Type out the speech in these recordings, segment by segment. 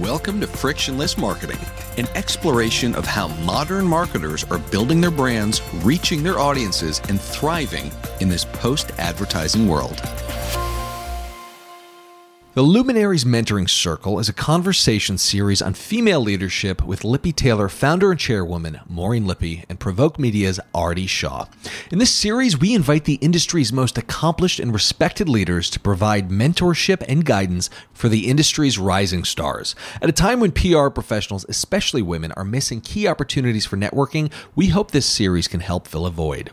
Welcome to Frictionless Marketing, an exploration of how modern marketers are building their brands, reaching their audiences, and thriving in this post advertising world. The Luminaries Mentoring Circle is a conversation series on female leadership with Lippe Taylor founder and chairwoman Maureen Lippe and Provoke Media's Aarti Shah. In this series, we invite the industry's most accomplished and respected leaders to provide mentorship and guidance for the industry's rising stars. At a time when PR professionals, especially women, are missing key opportunities for networking, we hope this series can help fill a void.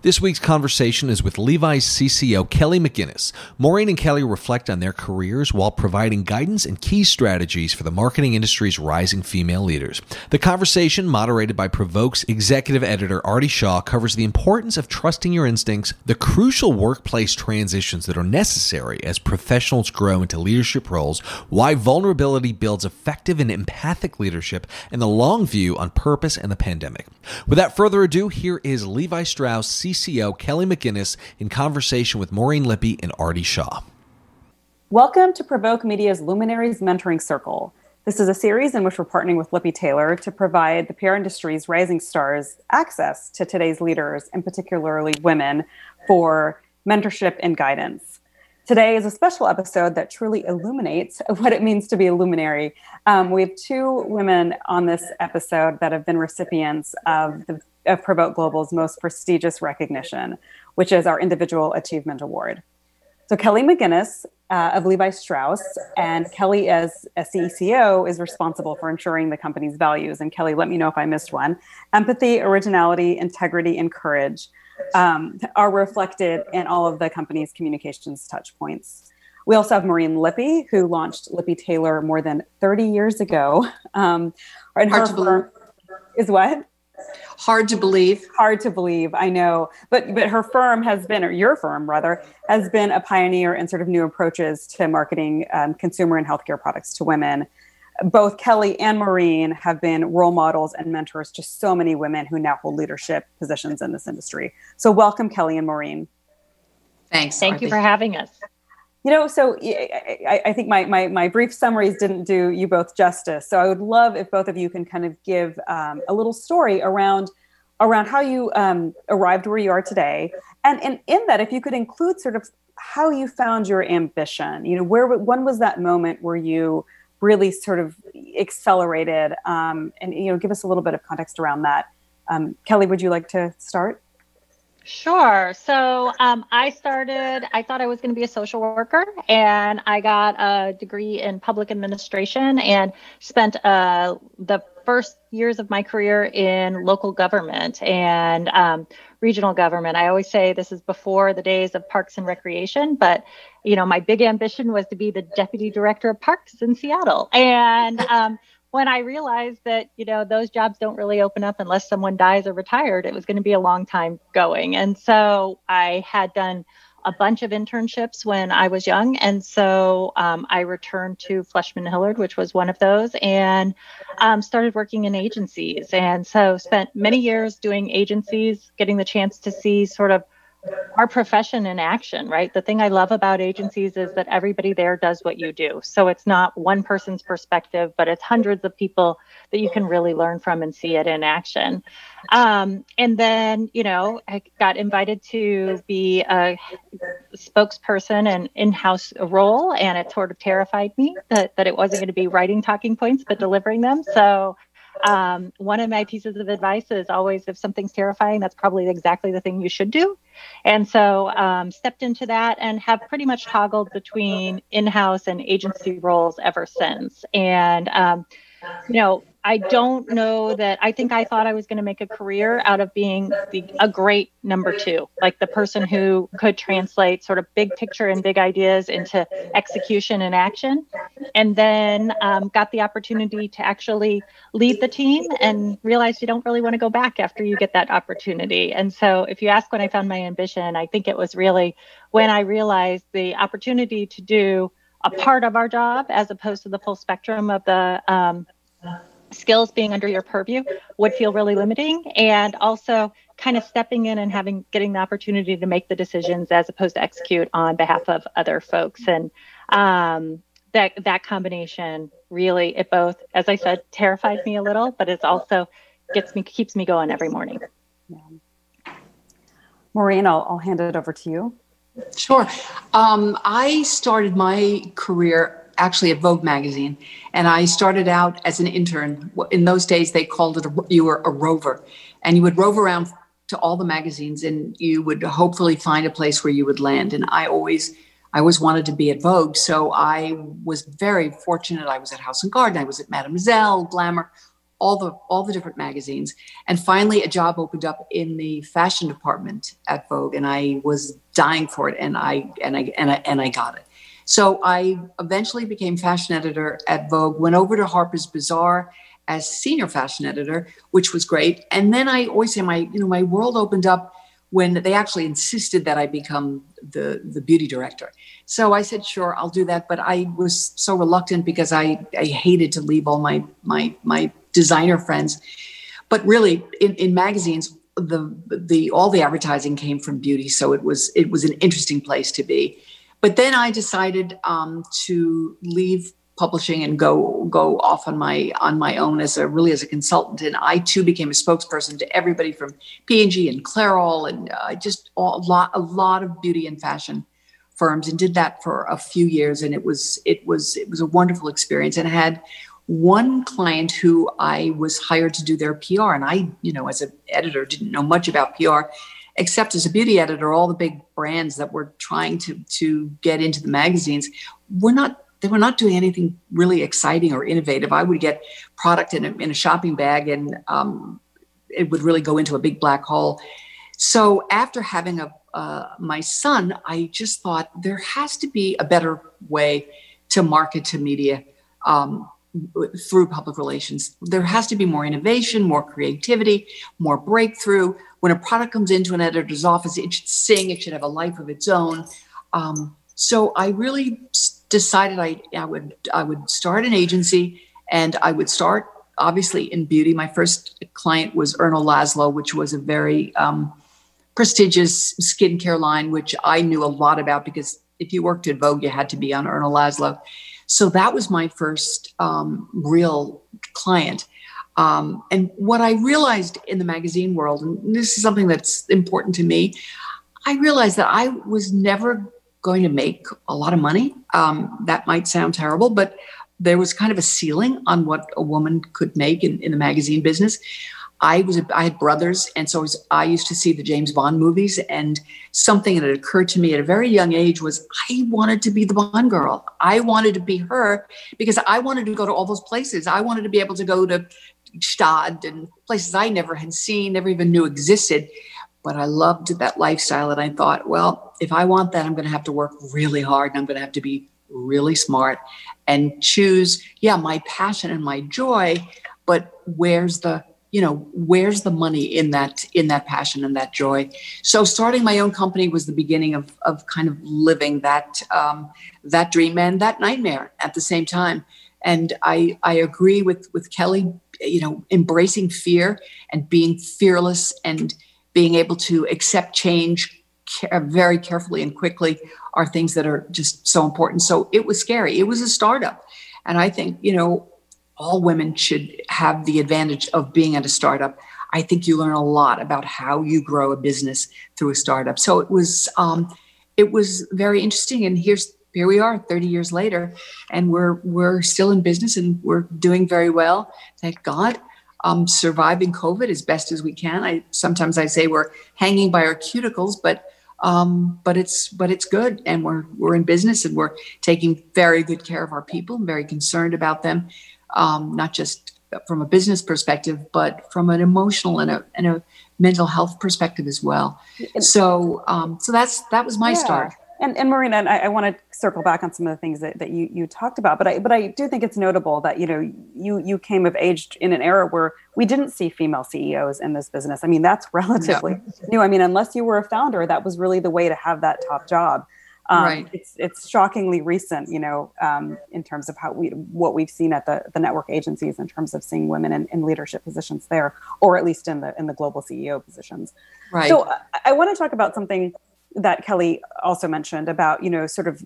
This week's conversation is with Levi's CCO Kelly McGinnis. Maureen and Kelly reflect on their career while providing guidance and key strategies for the marketing industry's rising female leaders. The conversation, moderated by Provoke's executive editor Aarti Shah, covers the importance of trusting your instincts, the crucial workplace transitions that are necessary as professionals grow into leadership roles, why vulnerability builds effective and empathic leadership, and the long view on purpose and the pandemic. Without further ado, here is Levi Strauss CCO Kelly McGinnis in conversation with Maureen Lippe and Aarti Shah. Welcome to Provoke Media's Luminaries Mentoring Circle. This is a series in which we're partnering with Lippe Taylor to provide the PR industry's rising stars access to today's leaders, and particularly women, for mentorship and guidance. Today is a special episode that truly illuminates what it means to be a luminary. Um, we have two women on this episode that have been recipients of, the, of Provoke Global's most prestigious recognition, which is our Individual Achievement Award. So Kelly McGinnis uh, of Levi Strauss, and Kelly, as a CCO, is responsible for ensuring the company's values. And Kelly, let me know if I missed one. Empathy, originality, integrity, and courage um, are reflected in all of the company's communications touch points. We also have Maureen Lippe, who launched Lippe Taylor more than 30 years ago. Um, and Hard her firm is what? Hard to believe. Hard to believe i know. But but her firm has been or your firm rather has been a pioneer in sort of new approaches to marketing um, consumer and healthcare products to women. Both kelly and maureen have been role models and mentors to so many women who now hold leadership positions in this industry. So welcome kelly and maureen. Thanks thank you for having us you know, so I, I, think my, my, my brief summaries didn't do you both justice. So I would love if both of you can kind of give um, a little story around around how you um, arrived where you are today, and, and in that, if you could include sort of how you found your ambition. You know, where when was that moment where you really sort of accelerated? Um, and you know, give us a little bit of context around that. Um, Kelly, would you like to start? Sure. So um, I started, I thought I was going to be a social worker, and I got a degree in public administration and spent uh, the first years of my career in local government and um, regional government. I always say this is before the days of parks and recreation, but you know, my big ambition was to be the deputy director of parks in Seattle. And um, when I realized that, you know, those jobs don't really open up unless someone dies or retired, it was going to be a long time going. And so I had done a bunch of internships when I was young. And so um, I returned to Fleishman Hillard, which was one of those, and um, started working in agencies. And so spent many years doing agencies, getting the chance to see sort of our profession in action, right? The thing I love about agencies is that everybody there does what you do. So it's not one person's perspective, but it's hundreds of people that you can really learn from and see it in action. Um, and then, you know, I got invited to be a spokesperson and in-house role, and it sort of terrified me that, that it wasn't going to be writing talking points, but delivering them. So um, one of my pieces of advice is always if something's terrifying, that's probably exactly the thing you should do. And so um, stepped into that and have pretty much toggled between in-house and agency roles ever since. And um, you know, I don't know that I think I thought I was going to make a career out of being the, a great number two, like the person who could translate sort of big picture and big ideas into execution and action. And then um, got the opportunity to actually lead the team and realized you don't really want to go back after you get that opportunity. And so, if you ask when I found my ambition, I think it was really when I realized the opportunity to do a part of our job as opposed to the full spectrum of the um, skills being under your purview would feel really limiting and also kind of stepping in and having getting the opportunity to make the decisions as opposed to execute on behalf of other folks and um, that that combination really it both, as I said, terrified me a little, but it's also gets me keeps me going every morning. Yeah. Maureen, I'll, I'll hand it over to you. Sure. Um, I started my career actually at Vogue magazine, and I started out as an intern. In those days, they called it a, you were a rover, and you would rove around to all the magazines, and you would hopefully find a place where you would land. And I always, I always wanted to be at Vogue, so I was very fortunate. I was at House and Garden, I was at Mademoiselle, Glamour, all the all the different magazines and finally a job opened up in the fashion department at vogue and i was dying for it and i and i and i, and I got it so i eventually became fashion editor at vogue went over to harper's bazaar as senior fashion editor which was great and then i always say my you know my world opened up when they actually insisted that i become the the beauty director so i said sure i'll do that but i was so reluctant because i i hated to leave all my my my designer friends. But really, in, in magazines, the the all the advertising came from beauty, so it was it was an interesting place to be. But then I decided um, to leave publishing and go go off on my on my own as a really as a consultant. And i too became a spokesperson to everybody from p&g and clairol and uh, just all, a lot a lot of beauty and fashion firms and did that for a few years. And it was it was it was a wonderful experience. And I had one client who I was hired to do their PR, and I, you know, as an editor, didn't know much about PR, except as a beauty editor, all the big brands that were trying to to get into the magazines were not they were not doing anything really exciting or innovative. I would get product in a, in a shopping bag, and um, it would really go into a big black hole. So after having a uh, my son, I just thought there has to be a better way to market to media. Um, through public relations. There has to be more innovation, more creativity, more breakthrough. When a product comes into an editor's office, it should sing, it should have a life of its own. Um, so I really decided I, I would I would start an agency, and I would start obviously in beauty. My first client was Erno Laszlo, which was a very um, prestigious skincare line, which I knew a lot about because if you worked at Vogue, you had to be on Erno Laszlo. So that was my first um, real client. Um, and what I realized in the magazine world, and this is something that's important to me, I realized that I was never going to make a lot of money. Um, that might sound terrible, but there was kind of a ceiling on what a woman could make in, in the magazine business. I was I had brothers, and so was, I used to see the James Bond movies. And something that occurred to me at a very young age was I wanted to be the Bond girl. I wanted to be her because I wanted to go to all those places. I wanted to be able to go to Gstaad and places I never had seen, never even knew existed. But I loved that lifestyle, and I thought, well, if I want that, I'm going to have to work really hard, and I'm going to have to be really smart and choose, yeah, my passion and my joy. But where's the you know where's the money in that in that passion and that joy so starting my own company was the beginning of of kind of living that um, that dream and that nightmare at the same time and i i agree with with kelly you know embracing fear and being fearless and being able to accept change very carefully and quickly are things that are just so important so it was scary it was a startup and i think you know all women should have the advantage of being at a startup. I think you learn a lot about how you grow a business through a startup. So it was um, it was very interesting. And here's here we are, 30 years later, and we're we're still in business and we're doing very well. Thank God. Um, surviving COVID as best as we can. I sometimes I say we're hanging by our cuticles, but um, but it's but it's good, and we're we're in business and we're taking very good care of our people. I'm very concerned about them, um, not just from a business perspective, but from an emotional and a, and a mental health perspective as well. So, um, so that's that was my yeah. start. And, and Marina, and I, I want to circle back on some of the things that, that you, you talked about, but I but I do think it's notable that you know you you came of age in an era where we didn't see female CEOs in this business. I mean, that's relatively new. I mean, unless you were a founder, that was really the way to have that top job. Um, right. It's it's shockingly recent, you know, um, in terms of how we what we've seen at the, the network agencies in terms of seeing women in, in leadership positions there, or at least in the in the global CEO positions. Right. So I, I want to talk about something that Kelly also mentioned about you know sort of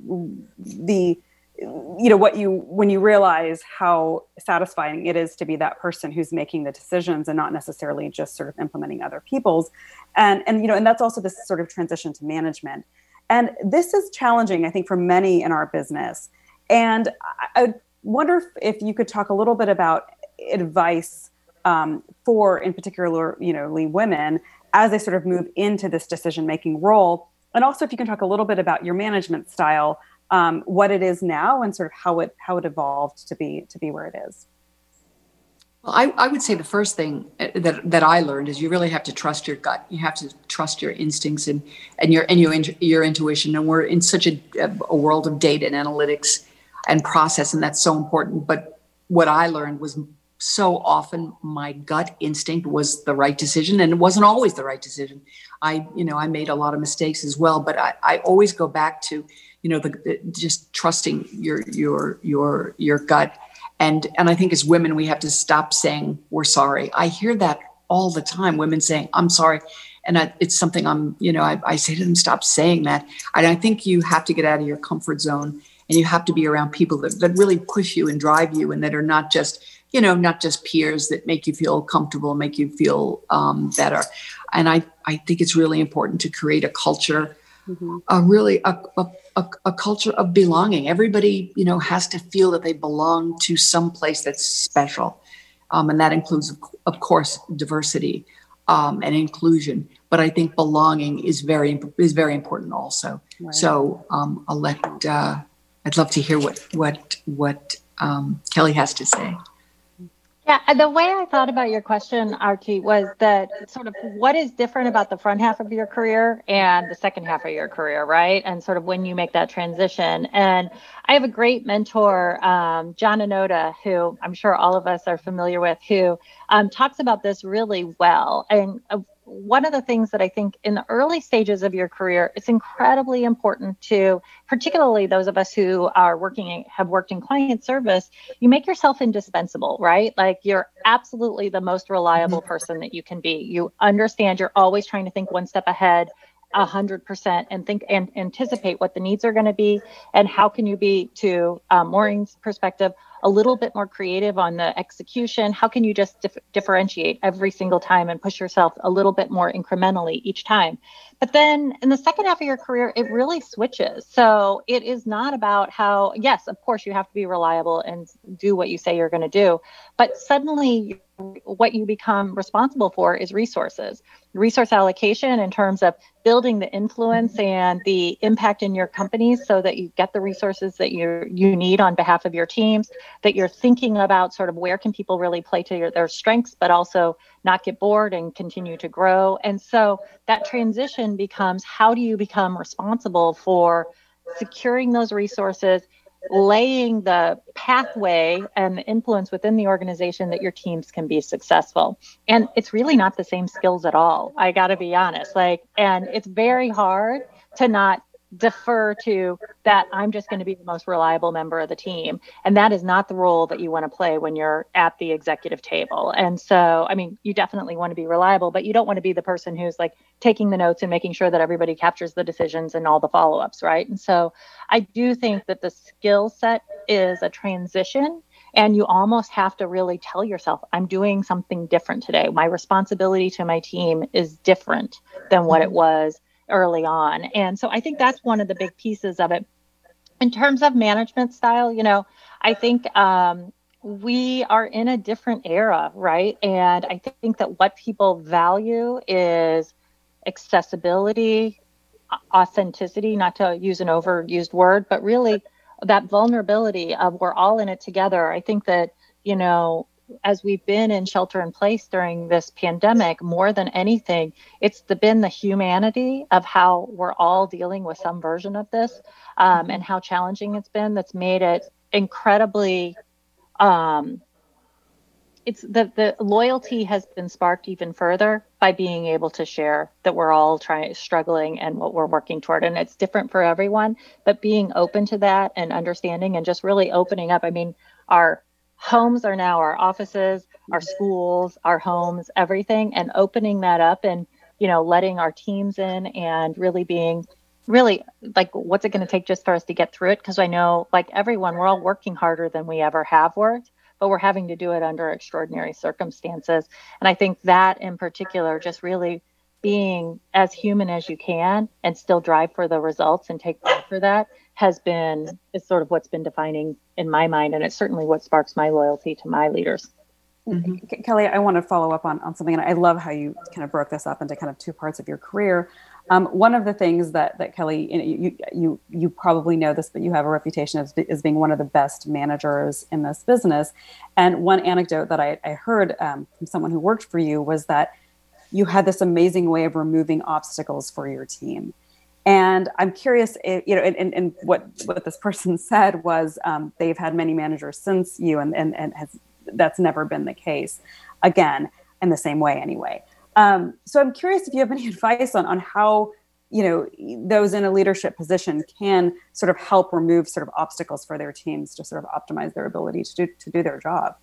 the you know what you when you realize how satisfying it is to be that person who's making the decisions and not necessarily just sort of implementing other people's. And and you know and that's also this sort of transition to management. And this is challenging i think for many in our business. And i, I wonder if, if, you could talk a little bit about advice um, for in particular you know women as they sort of move into this decision making role and also if you can talk a little bit about your management style um, what it is now and sort of how it how it evolved to be to be where it is. Well, I, I would say the first thing uh, that that I learned is you really have to trust your gut. You have to trust your instincts and and your and your your intuition. And we're in such a, a world of data and analytics and process, and that's so important. But what I learned was so often my gut instinct was the right decision and it wasn't always the right decision. I you know i made a lot of mistakes as well but i, I always go back to you know the, the, just trusting your your your your gut. And and i think as women we have to stop saying we're sorry. I hear that all the time women saying i'm sorry. And I, it's something i'm you know I, I say to them stop saying that. And i think you have to get out of your comfort zone and you have to be around people that, that really push you and drive you and that are not just you know not just peers that make you feel comfortable make you feel um, better and i i think it's really important to create a culture mm-hmm. a really a, a, a, culture of belonging. Everybody, you know, has to feel that they belong to some place that's special, um, and that includes, of course, diversity um, and inclusion. But I think belonging is very is very important also. Right. So um, I'll let uh, I'd love to hear what what what um, Kelly has to say. Yeah, the way I thought about your question, Aarti, was that sort of what is different about the front half of your career and the second half of your career, right? And sort of when you make that transition. And I have a great mentor, um, John Anoda, who I'm sure all of us are familiar with, who um, talks about this really well. And uh, one of the things that I think in the early stages of your career, it's incredibly important to, particularly those of us who are working, have worked in client service, you make yourself indispensable, right? Like you're absolutely the most reliable mm-hmm. person that you can be. You understand you're always trying to think one step ahead a hundred percent and think and anticipate what the needs are going to be and how can you be to um, Maureen's perspective a little bit more creative on the execution? How can you just dif- differentiate every single time and push yourself a little bit more incrementally each time? But then in the second half of your career, it really switches. So it is not about how, yes, of course, you have to be reliable and do what you say you're going to do. But suddenly, what you become responsible for is resources resource allocation in terms of building the influence and the impact in your companies so that you get the resources that you you need on behalf of your teams that you're thinking about sort of where can people really play to your, their strengths but also not get bored and continue to grow and so that transition becomes how do you become responsible for securing those resources laying the pathway and the influence within the organization that your teams can be successful. And it's really not the same skills at all. I got to be honest. Like, and it's very hard to not defer to that I'm just going to be the most reliable member of the team. And that is not the role that you want to play when you're at the executive table. And so, I mean, you definitely want to be reliable, but you don't want to be the person who's like taking the notes and making sure that everybody captures the decisions and all the follow ups, right? And so I do think that the skill set is a transition. And you almost have to really tell yourself, I'm doing something different today. My responsibility to my team is different than what it mm-hmm. was early on. And so I think that's one of the big pieces of it. In terms of management style, you know, I think um, we are in a different era, right? And I think that what people value is accessibility, authenticity, not to use an overused word, but really that vulnerability of we're all in it together. I think that, you know, as we've been in shelter in place during this pandemic, more than anything, it's the, been the humanity of how we're all dealing with some version of this um, and how challenging it's been that's made it incredibly. Um, it's the the loyalty has been sparked even further by being able to share that we're all trying struggling and what we're working toward and it's different for everyone but being open to that and understanding and just really opening up i mean our homes are now our offices, our schools, our homes, everything, and opening that up and you know letting our teams in and really being really like what's it going to take just for us to get through it? Because i know like everyone we're all working harder than we ever have worked but we're having to do it under extraordinary circumstances. And i think that in particular just really being as human as you can and still drive for the results and take pride for that has been is sort of what's been defining in my mind and it's certainly what sparks my loyalty to my leaders mm-hmm. kelly i want to follow up on, on something and i love how you kind of broke this up into kind of two parts of your career um, one of the things that that Kelly, you, you, you you probably know this, but you have a reputation as, as being one of the best managers in this business. And one anecdote that I, I heard um, from someone who worked for you was that you had this amazing way of removing obstacles for your team. And I'm curious, if, you know, and, and, and, what what this person said was um, they've had many managers since you, and and, and has that's never been the case. Again, in the same way, anyway. Um, so I'm curious if you have any advice on, on how you know those in a leadership position can sort of help remove sort of obstacles for their teams to sort of optimize their ability to do to do their job.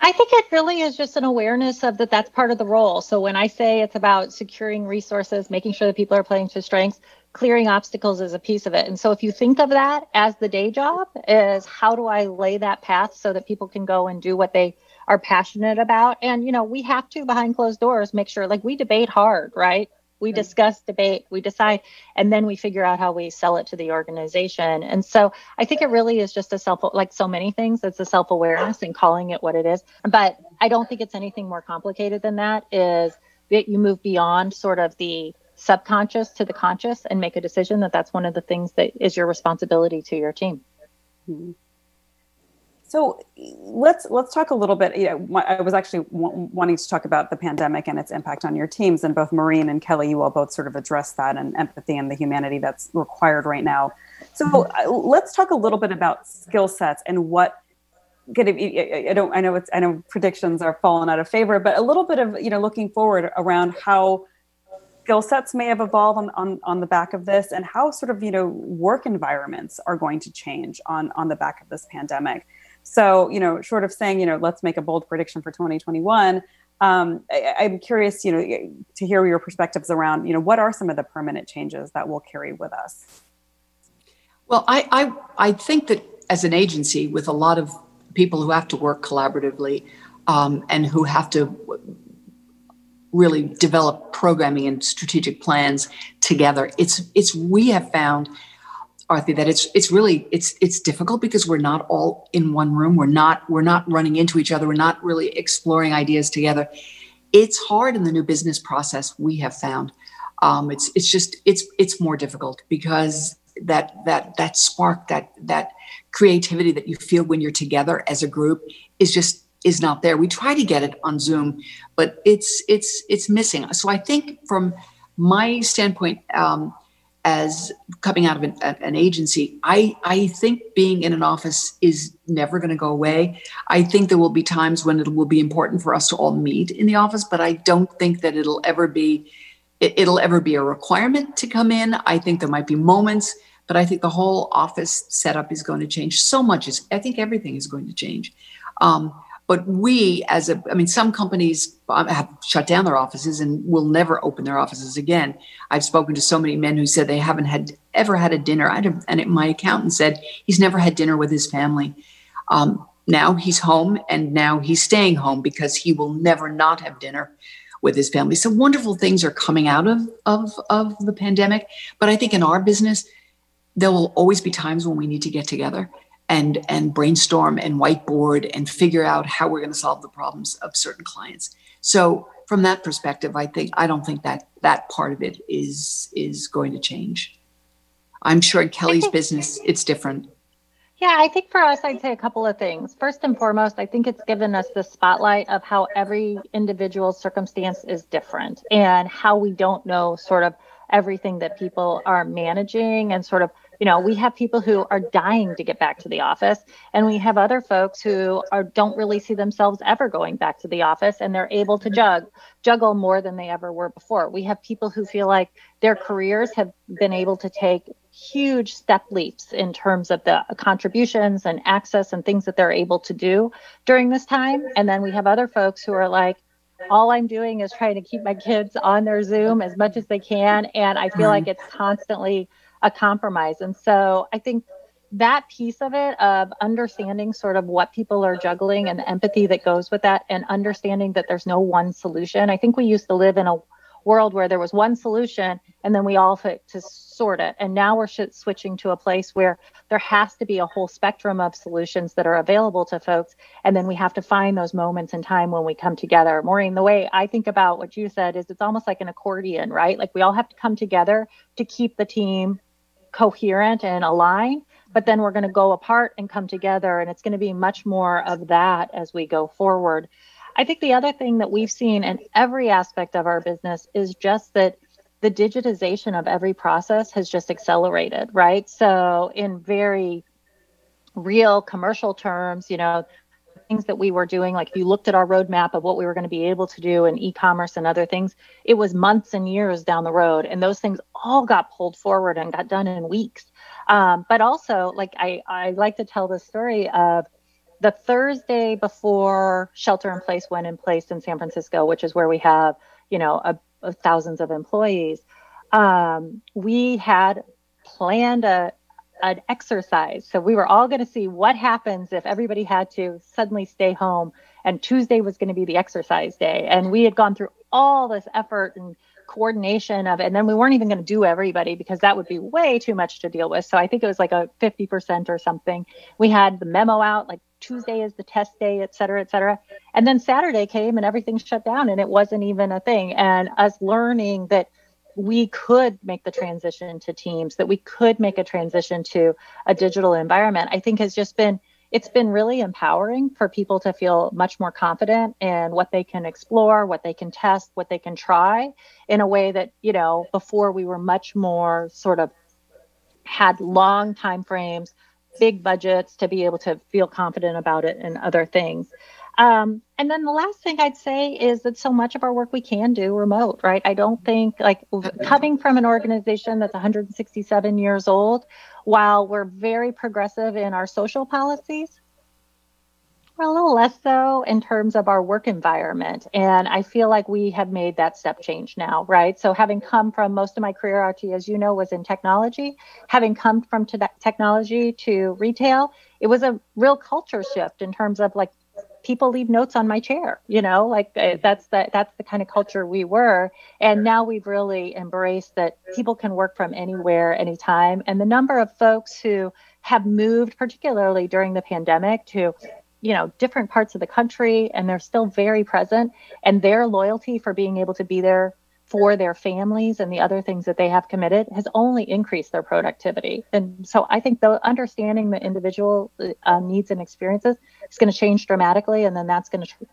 I think it really is just an awareness of that that's part of the role. So when I say it's about securing resources, making sure that people are playing to strengths, clearing obstacles is a piece of it. And so if you think of that as the day job is how do I lay that path so that people can go and do what they are passionate about. And, you know, we have to, behind closed doors, make sure like we debate hard, right? We discuss, debate, we decide, and then we figure out how we sell it to the organization. And so I think it really is just a self, like so many things, it's a self awareness and calling it what it is. But I don't think it's anything more complicated than that, is that you move beyond sort of the subconscious to the conscious and make a decision that that's one of the things that is your responsibility to your team. Mm-hmm. So let's let's talk a little bit. You know, I was actually w- wanting to talk about the pandemic and its impact on your teams, and both Maureen and Kelly, you all both sort of addressed that and empathy and the humanity that's required right now. So mm-hmm. uh, let's talk a little bit about skill sets and what. I don't. I know it's. I know predictions are falling out of favor, but a little bit of you know looking forward around how skill sets may have evolved on, on, on the back of this and how sort of you know work environments are going to change on on the back of this pandemic so, you know, short of saying, you know, let's make a bold prediction for 2021, um, I, am curious, you know, to hear your perspectives around, you know, what are some of the permanent changes that will carry with us? Well, I, I, I think that as an agency with a lot of people who have to work collaboratively um, and who have to really develop programming and strategic plans together, it's it's we have found Aarti, that it's it's really it's it's difficult because we're not all in one room. We're not we're not running into each other. We're not really exploring ideas together. It's hard in the new business process. We have found um, it's it's just it's it's more difficult because that that that spark that that creativity that you feel when you're together as a group is just is not there. We try to get it on Zoom, but it's it's it's missing. So I think from my standpoint. Um, as coming out of an, an, agency, I, I think being in an office is never going to go away. I think there will be times when it will be important for us to all meet in the office, but I don't think that it'll ever be it, will ever be a requirement to come in. I think there might be moments, but I think the whole office setup is going to change. So much is I think everything is going to change. Um, but we, as a, I mean, some companies have shut down their offices and will never open their offices again. I've spoken to so many men who said they haven't had ever had a dinner. I and my accountant said he's never had dinner with his family. Um, now he's home and now he's staying home because he will never not have dinner with his family. So wonderful things are coming out of, of, of the pandemic. But I think in our business, there will always be times when we need to get together and and brainstorm and whiteboard and figure out how we're going to solve the problems of certain clients. So from that perspective i think i don't think that that part of it is is going to change. I'm sure in kelly's think, business it's different. Yeah i think for us i'd say a couple of things. First and foremost i think it's given us the spotlight of how every individual circumstance is different and how we don't know sort of everything that people are managing and sort of you know we have people who are dying to get back to the office and we have other folks who are don't really see themselves ever going back to the office and they're able to jug juggle more than they ever were before we have people who feel like their careers have been able to take huge step leaps in terms of the contributions and access and things that they're able to do during this time and then we have other folks who are like all I'm doing is trying to keep my kids on their Zoom as much as they can. And I feel like mm-hmm. it's constantly a compromise. And so I think that piece of it of understanding sort of what people are juggling and the empathy that goes with that and understanding that there's no one solution. I think we used to live in a world where there was one solution and then we all fit to sort it. And now we're switching to a place where there has to be a whole spectrum of solutions that are available to folks. And then we have to find those moments in time when we come together. Maureen, the way I think about what you said is it's almost like an accordion, right? Like we all have to come together to keep the team coherent and aligned but then we're going to go apart and come together and it's going to be much more of that as we go forward. I think the other thing that we've seen in every aspect of our business is just that the digitization of every process has just accelerated right? So in very real commercial terms you know things that we were doing like if you looked at our roadmap of what we were going to be able to do in e-commerce and other things it was months and years down the road and those things all got pulled forward and got done in weeks um, but also, like I, I like to tell the story of the Thursday before shelter in place went in place in San Francisco, which is where we have, you know, a, a thousands of employees. Um, we had planned a an exercise. So we were all going to see what happens if everybody had to suddenly stay home and Tuesday was going to be the exercise day. And we had gone through all this effort and coordination of it. And then we weren't even going to do everybody because that would be way too much to deal with. So I think it was like a 50% or something. We had the memo out like Tuesday is the test day, et cetera, et cetera. And then Saturday came and everything shut down and it wasn't even a thing. And us learning that we could make the transition to teams, that we could make a transition to a digital environment, I think has just been it's been really empowering for people to feel much more confident in what they can explore, what they can test, what they can try in a way that, you know, before we were much more sort of had long time frames, big budgets to be able to feel confident about it and other things. Um, and then the last thing I'd say is that so much of our work we can do remote, right? I don't think like coming from an organization that's 167 years old, while we're very progressive in our social policies, we're a little less so in terms of our work environment. And I feel like we have made that step change now, right? So, having come from most of my career, Aarti, as you know, was in technology, having come from technology to retail, it was a real culture shift in terms of like people leave notes on my chair you know like uh, that's the that's the kind of culture we were. And now we've really embraced that people can work from anywhere anytime. And the number of folks who have moved particularly during the pandemic to you know different parts of the country and they're still very present and their loyalty for being able to be there for their families and the other things that they have committed has only increased their productivity. And so I think the understanding the individual uh, needs and experiences is going to change dramatically, and then that's going to tr-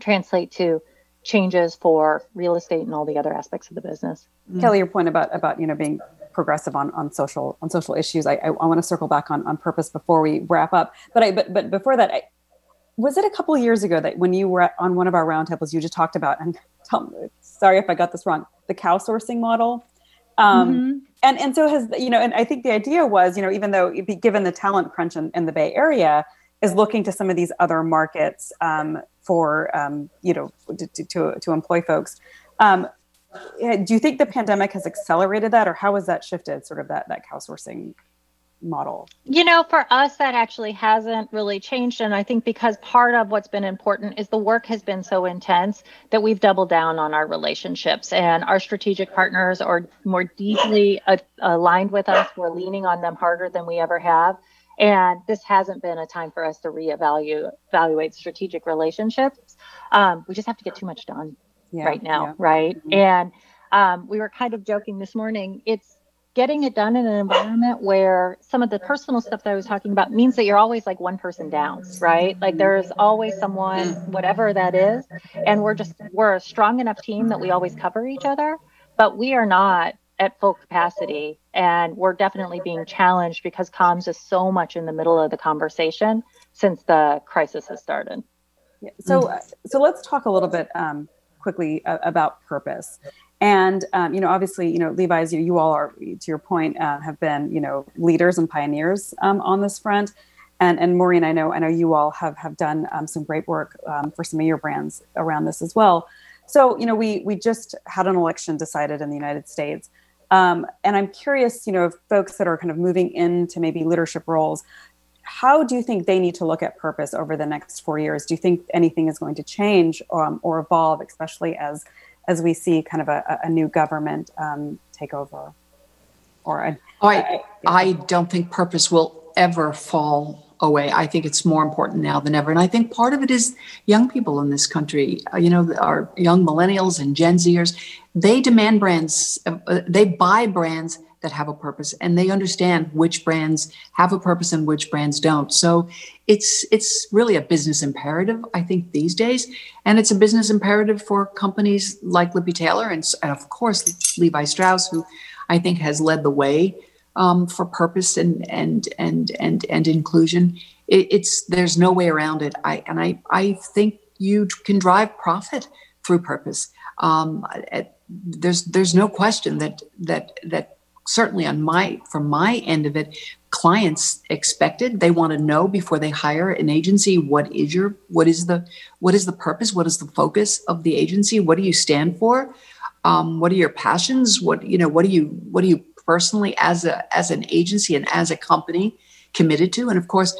translate to changes for real estate and all the other aspects of the business. Mm-hmm. Kelly, your point about about you know being progressive on, on social on social issues. I, I, I want to circle back on, on purpose before we wrap up. But I but but before that, I, was it a couple years ago that when you were on one of our roundtables, you just talked about and tell, sorry if I got this wrong, the cow sourcing model. Um, mm-hmm. And and so has you know, and I think the idea was you know, even though given the talent crunch in, in the Bay Area, is looking to some of these other markets um, for um, you know to, to, to employ folks. Um, do you think the pandemic has accelerated that, or how has that shifted sort of that that cow sourcing model? You know, for us, that actually hasn't really changed. And I think because part of what's been important is the work has been so intense that we've doubled down on our relationships and our strategic partners are more deeply a- aligned with us. We're leaning on them harder than we ever have. And this hasn't been a time for us to reevaluate evaluate strategic relationships. Um, we just have to get too much done yeah, right now, yeah. right? Mm-hmm. And um, we were kind of joking this morning. It's getting it done in an environment where some of the personal stuff that I was talking about means that you're always like one person down, right? Like there's always someone, whatever that is. And we're just, we're a strong enough team that we always cover each other, but we are not at full capacity. And we're definitely being challenged because comms is so much in the middle of the conversation since the crisis has started. Yeah. So, uh, so let's talk a little bit um, quickly uh, about purpose. And um, you know, obviously, you know, Levi's, you, you all are, to your point, uh, have been you know leaders and pioneers um, on this front. And and Maureen, I know, I know you all have have done um, some great work um, for some of your brands around this as well. So, you know, we we just had an election decided in the United States. Um, and I'm curious, you know, folks that are kind of moving into maybe leadership roles, how do you think they need to look at purpose over the next four years? Do you think anything is going to change um, or evolve, especially as as we see kind of a, a new government um, take over? Or a, oh, I, I don't think purpose will ever fall away. I think it's more important now than ever. And I think part of it is young people in this country, uh, you know, our young millennials and Gen Zers, they demand brands, uh, uh, they buy brands that have a purpose and they understand which brands have a purpose and which brands don't. So it's it's really a business imperative, I think, these days. And it's a business imperative for companies like Lippe Taylor and, and of course Levi Strauss, who I think has led the way um, for purpose and and and and and inclusion. It, it's there's no way around it. I and I I think you can drive profit through purpose. Um, at, there's there's no question that that that certainly on my from my end of it clients expected they want to know before they hire an agency what is your what is the what is the purpose what is the focus of the agency what do you stand for? Um, what are your passions? What you know what do you what do you personally as a as an agency and as a company committed to? And of course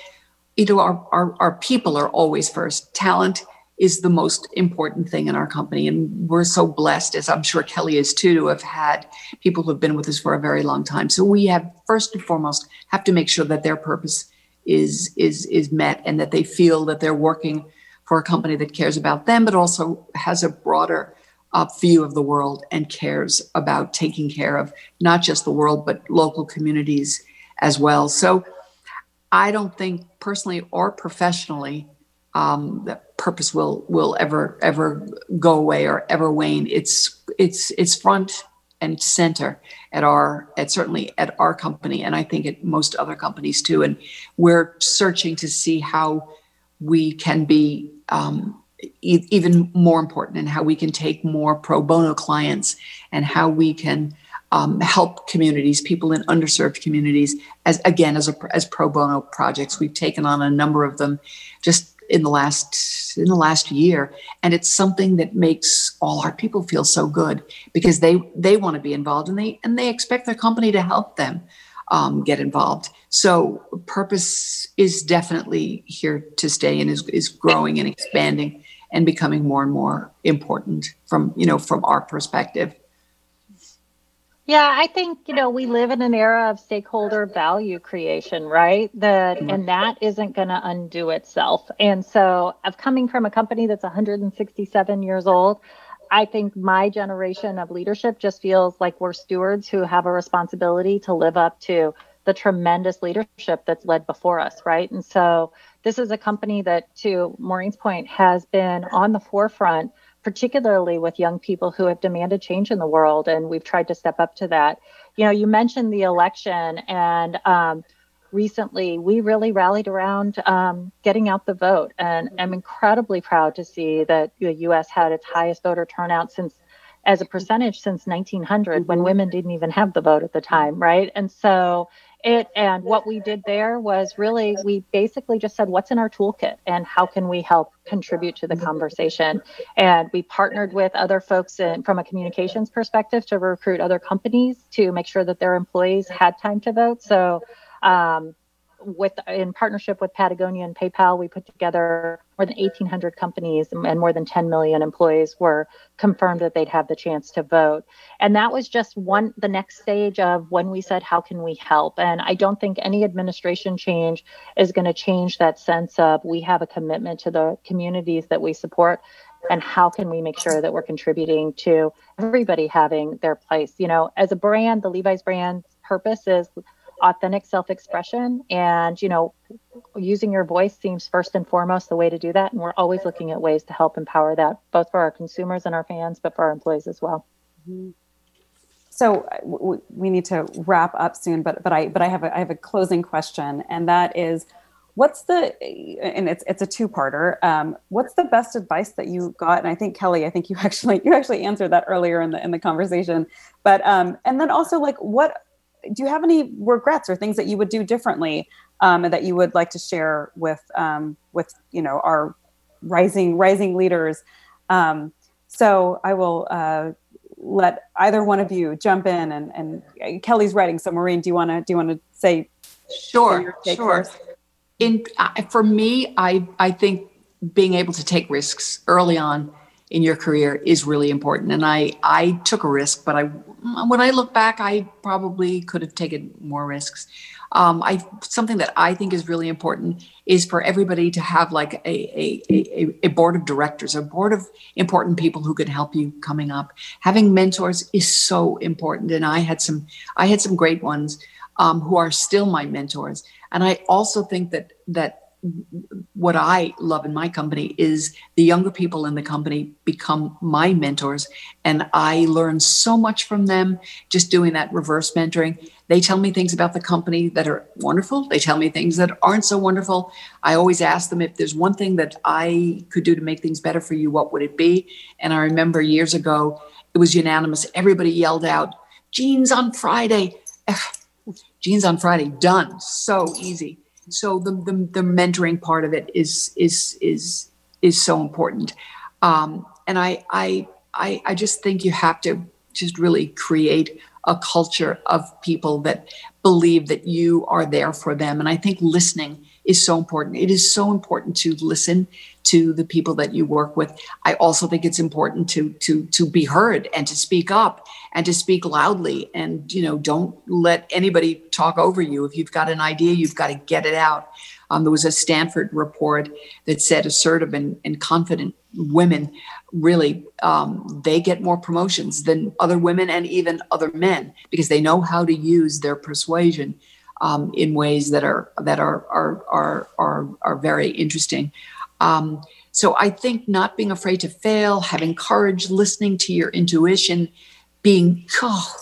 you know our, our, our people are always first. Talent is the most important thing in our company and we're so blessed as i'm sure kelly is too to have had people who have been with us for a very long time so we have first and foremost have to make sure that their purpose is is is met and that they feel that they're working for a company that cares about them but also has a broader uh, view of the world and cares about taking care of not just the world, but local communities as well. So I don't think personally or professionally um, that purpose will will ever ever go away or ever wane. It's it's it's front and center at our at certainly at our company and I think at most other companies too. And we're searching to see how we can be um, e- even more important and how we can take more pro bono clients and how we can um, help communities, people in underserved communities, as again as a, as pro bono projects. We've taken on a number of them just in the last in the last year, and it's something that makes all our people feel so good because they they want to be involved and they and they expect their company to help them um, get involved. So purpose is definitely here to stay and is is growing and expanding and becoming more and more important from you know from our perspective yeah i think you know we live in an era of stakeholder value creation right that mm-hmm. and that isn't going to undo itself and so of coming from a company that's 167 years old I think my generation of leadership just feels like we're stewards who have a responsibility to live up to the tremendous leadership that's led before us, right? And so this is a company that, to Maureen's point, has been on the forefront, particularly with young people who have demanded change in the world. And we've tried to step up to that. You know, you mentioned the election, and um, recently we really rallied around um, getting out the vote. And I'm incredibly proud to see that the U.S. had its highest voter turnout since as a percentage since 1900 when women didn't even have the vote at the time right and so it and what we did there was really we basically just said what's in our toolkit and how can we help contribute to the conversation? And we partnered with other folks in, from a communications perspective to recruit other companies to make sure that their employees had time to vote. So um, with in partnership with Patagonia and PayPal, we put together more than 1,800 companies and more than 10 million employees were confirmed that they'd have the chance to vote. And that was just one the next stage of when we said, "How can we help?" And I don't think any administration change is going to change that sense of we have a commitment to the communities that we support and how can we make sure that we're contributing to everybody having their place you know as a brand the levi's brand purpose is authentic self-expression and you know using your voice seems first and foremost the way to do that. And we're always looking at ways to help empower that both for our consumers and our fans but for our employees as well. Mm-hmm. so we need to wrap up soon but but i but i have a, I have a closing question and that is what's the and it's it's a two-parter um, what's the best advice that you got? And i think kelly i think you actually you actually answered that earlier in the in the conversation. But um and then also like what do you have any regrets or things that you would do differently um, and that you would like to share with um, with you know our rising rising leaders um, So I will uh, let either one of you jump in and, and uh, Kelly's writing. So Maureen, do you want to do you want to say? Sure, sure. First? In uh, for me, I I think being able to take risks early on in your career is really important. And I I took a risk, but I when I look back, I probably could have taken more risks. Um, I something that I think is really important is for everybody to have like a, a, a, board of directors, a board of important people who can help you coming up. Having mentors is so important, and I had some I had some great ones um, who are still my mentors. And I also think that that what I love in my company is the younger people in the company become my mentors. And I learn so much from them just doing that reverse mentoring. They tell me things about the company that are wonderful. They tell me things that aren't so wonderful. I always ask them if there's one thing that I could do to make things better for you, what would it be? And I remember years ago, it was unanimous. Everybody yelled out, Jeans on Friday. Jeans on Friday, done. So easy so the, the, the mentoring part of it is is is is so important. Um, and I, I i i just think you have to just really create a culture of people that believe that you are there for them. And i think listening is so important. It is so important to listen to the people that you work with. I also think it's important to to to be heard and to speak up and to speak loudly and you know don't let anybody talk over you. If you've got an idea you've got to get it out. Um, there was a Stanford report that said assertive and, and confident women really um, they get more promotions than other women and even other men because they know how to use their persuasion um, in ways that are that are are are are, are very interesting. Um, so I think not being afraid to fail, having courage, listening to your intuition, being oh,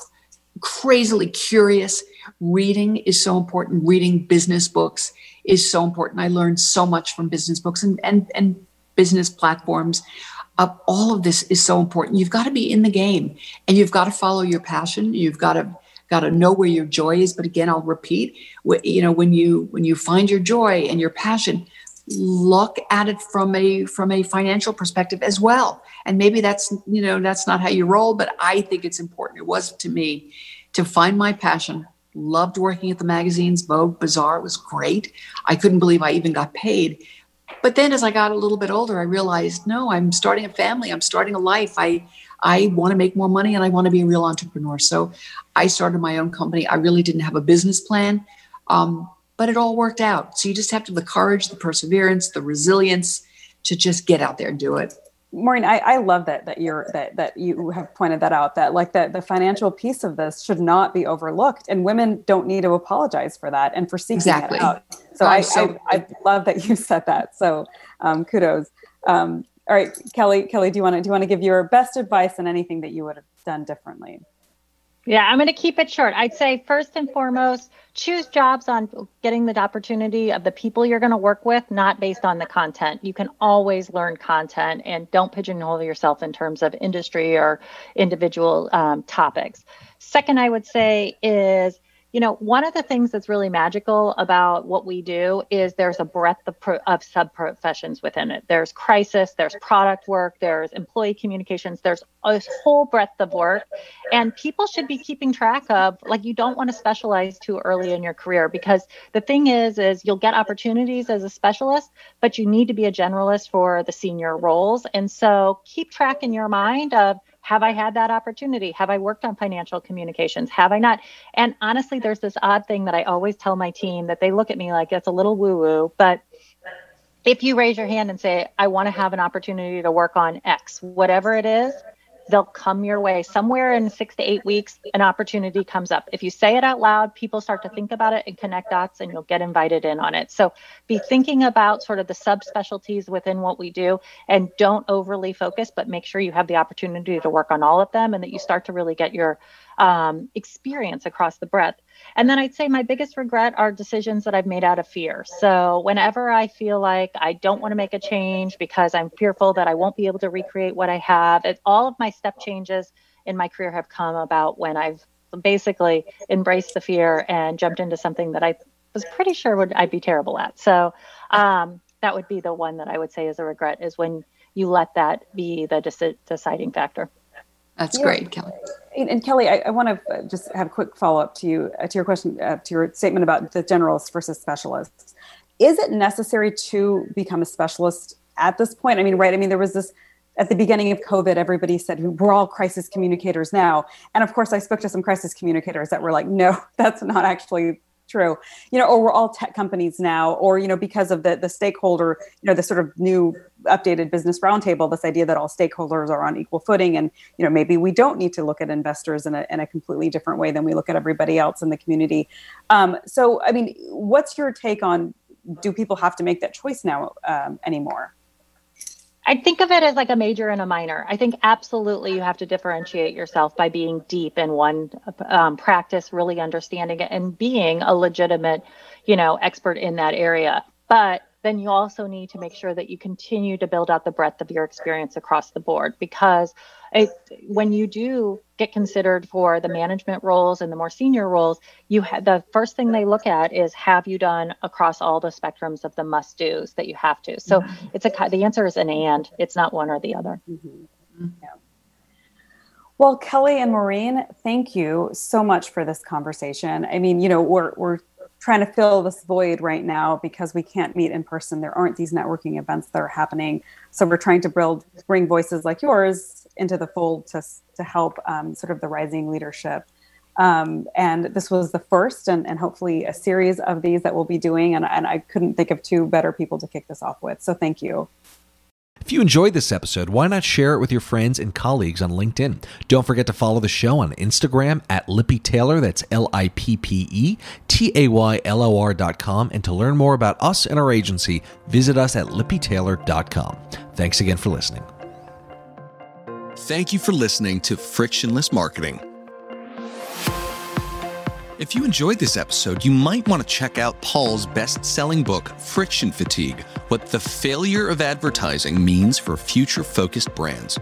crazily curious. Reading is so important. Reading business books is so important. I learned so much from business books and, and, and business platforms. Uh, all of this is so important. You've got to be in the game and you've got to follow your passion. You've got to got to know where your joy is. But again, I'll repeat, you know, when you when you find your joy and your passion, look at it from a from a financial perspective as well and maybe that's you know that's not how you roll but i think it's important. It was to me to find my passion. Loved working at the magazines. Vogue Bazaar was great. I couldn't believe i even got paid. But then as i got a little bit older i realized no i'm starting a family. I'm starting a life. I i want to make more money and i want to be a real entrepreneur. So i started my own company. I really didn't have a business plan um, but it all worked out. So you just have to have the courage, the perseverance, the resilience to just get out there and do it. Maureen, I, I love that that you're that that you have pointed that out. That like that the financial piece of this should not be overlooked, and women don't need to apologize for that and for seeking exactly. that out. So, I, so I, I, love that you said that. So um, kudos. Um, all right, Kelly. Kelly, do you want to do you want to give your best advice on anything that you would have done differently? Yeah, I'm going to keep it short. I'd say first and foremost, choose jobs on getting the opportunity of the people you're going to work with, not based on the content. You can always learn content and don't pigeonhole yourself in terms of industry or individual um, topics. Second, I would say is you know, one of the things that's really magical about what we do is there's a breadth of, pro- of sub professions within it. There's crisis, there's product work, there's employee communications, there's a whole breadth of work. And people should be keeping track of, like, you don't want to specialize too early in your career because the thing is, is you'll get opportunities as a specialist, but you need to be a generalist for the senior roles. And so keep track in your mind of, have I had that opportunity? Have I worked on financial communications? Have I not? And honestly, there's this odd thing that I always tell my team that they look at me like it's a little woo woo, but if you raise your hand and say, I want to have an opportunity to work on X, whatever it is, they'll come your way. Somewhere in six to eight weeks, an opportunity comes up. If you say it out loud, people start to think about it and connect dots, and you'll get invited in on it. So be thinking about sort of the subspecialties within what we do and don't overly focus, but make sure you have the opportunity to work on all of them and that you start to really get your um, experience across the breadth. And then I'd say my biggest regret are decisions that I've made out of fear. So whenever I feel like I don't want to make a change because I'm fearful that I won't be able to recreate what I have, it, all of my step changes in my career have come about when I've basically embraced the fear and jumped into something that I was pretty sure would I'd be terrible at. So um, that would be the one that I would say is a regret is when you let that be the deci- deciding factor. That's yeah. great, Kelly. And, Kelly, I, I, want to just have a quick follow up to you uh, to your question uh, to your statement about the generalists versus specialists. Is it necessary to become a specialist at this point? I mean, right? I mean, there was this at the beginning of COVID, everybody said we're all crisis communicators now, and of course, I spoke to some crisis communicators that were like, no, that's not actually true you know or we're all tech companies now or you know because of the the stakeholder you know the sort of new updated business roundtable this idea that all stakeholders are on equal footing and you know maybe we don't need to look at investors in a, in a completely different way than we look at everybody else in the community. Um, so i mean what's your take on do people have to make that choice now um, anymore I think of it as like a major and a minor. I think absolutely you have to differentiate yourself by being deep in one um, practice, really understanding it, and being a legitimate, you know, expert in that area. But then you also need to make sure that you continue to build out the breadth of your experience across the board because it, when you do get considered for the management roles and the more senior roles you ha- the first thing they look at is have you done across all the spectrums of the must do's that you have to so mm-hmm. it's a the answer is an and it's not one or the other mm-hmm. mm-hmm. yeah. Well, Kelly and Maureen, thank you so much for this conversation. I mean, you know, we're we're trying to fill this void right now because we can't meet in person. There aren't these networking events that are happening. So we're trying to build, bring voices like yours into the fold to, to help um, sort of the rising leadership. Um, and this was the first and, and hopefully a series of these that we'll be doing. And, and I couldn't think of two better people to kick this off with. So thank you. If you enjoyed this episode, why not share it with your friends and colleagues on LinkedIn? Don't forget to follow the show on Instagram at Lippe Taylor, that's L I P P E T A Y L O R dot com. And to learn more about us and our agency, visit us at lippetaylor.com. Thanks again for listening. Thank you for listening to Frictionless Marketing. If you enjoyed this episode, you might want to check out Paul's best selling book, Friction Fatigue What the Failure of Advertising Means for Future Focused Brands.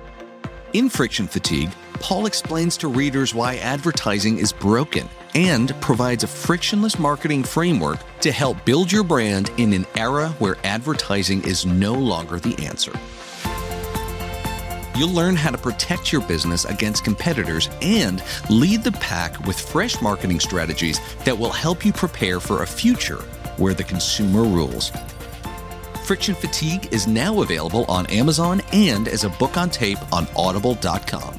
In Friction Fatigue, Paul explains to readers why advertising is broken and provides a frictionless marketing framework to help build your brand in an era where advertising is no longer the answer. You'll learn how to protect your business against competitors and lead the pack with fresh marketing strategies that will help you prepare for a future where the consumer rules. Friction Fatigue is now available on Amazon and as a book on tape on audible.com.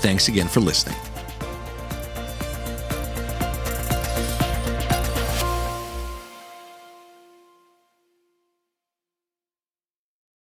Thanks again for listening.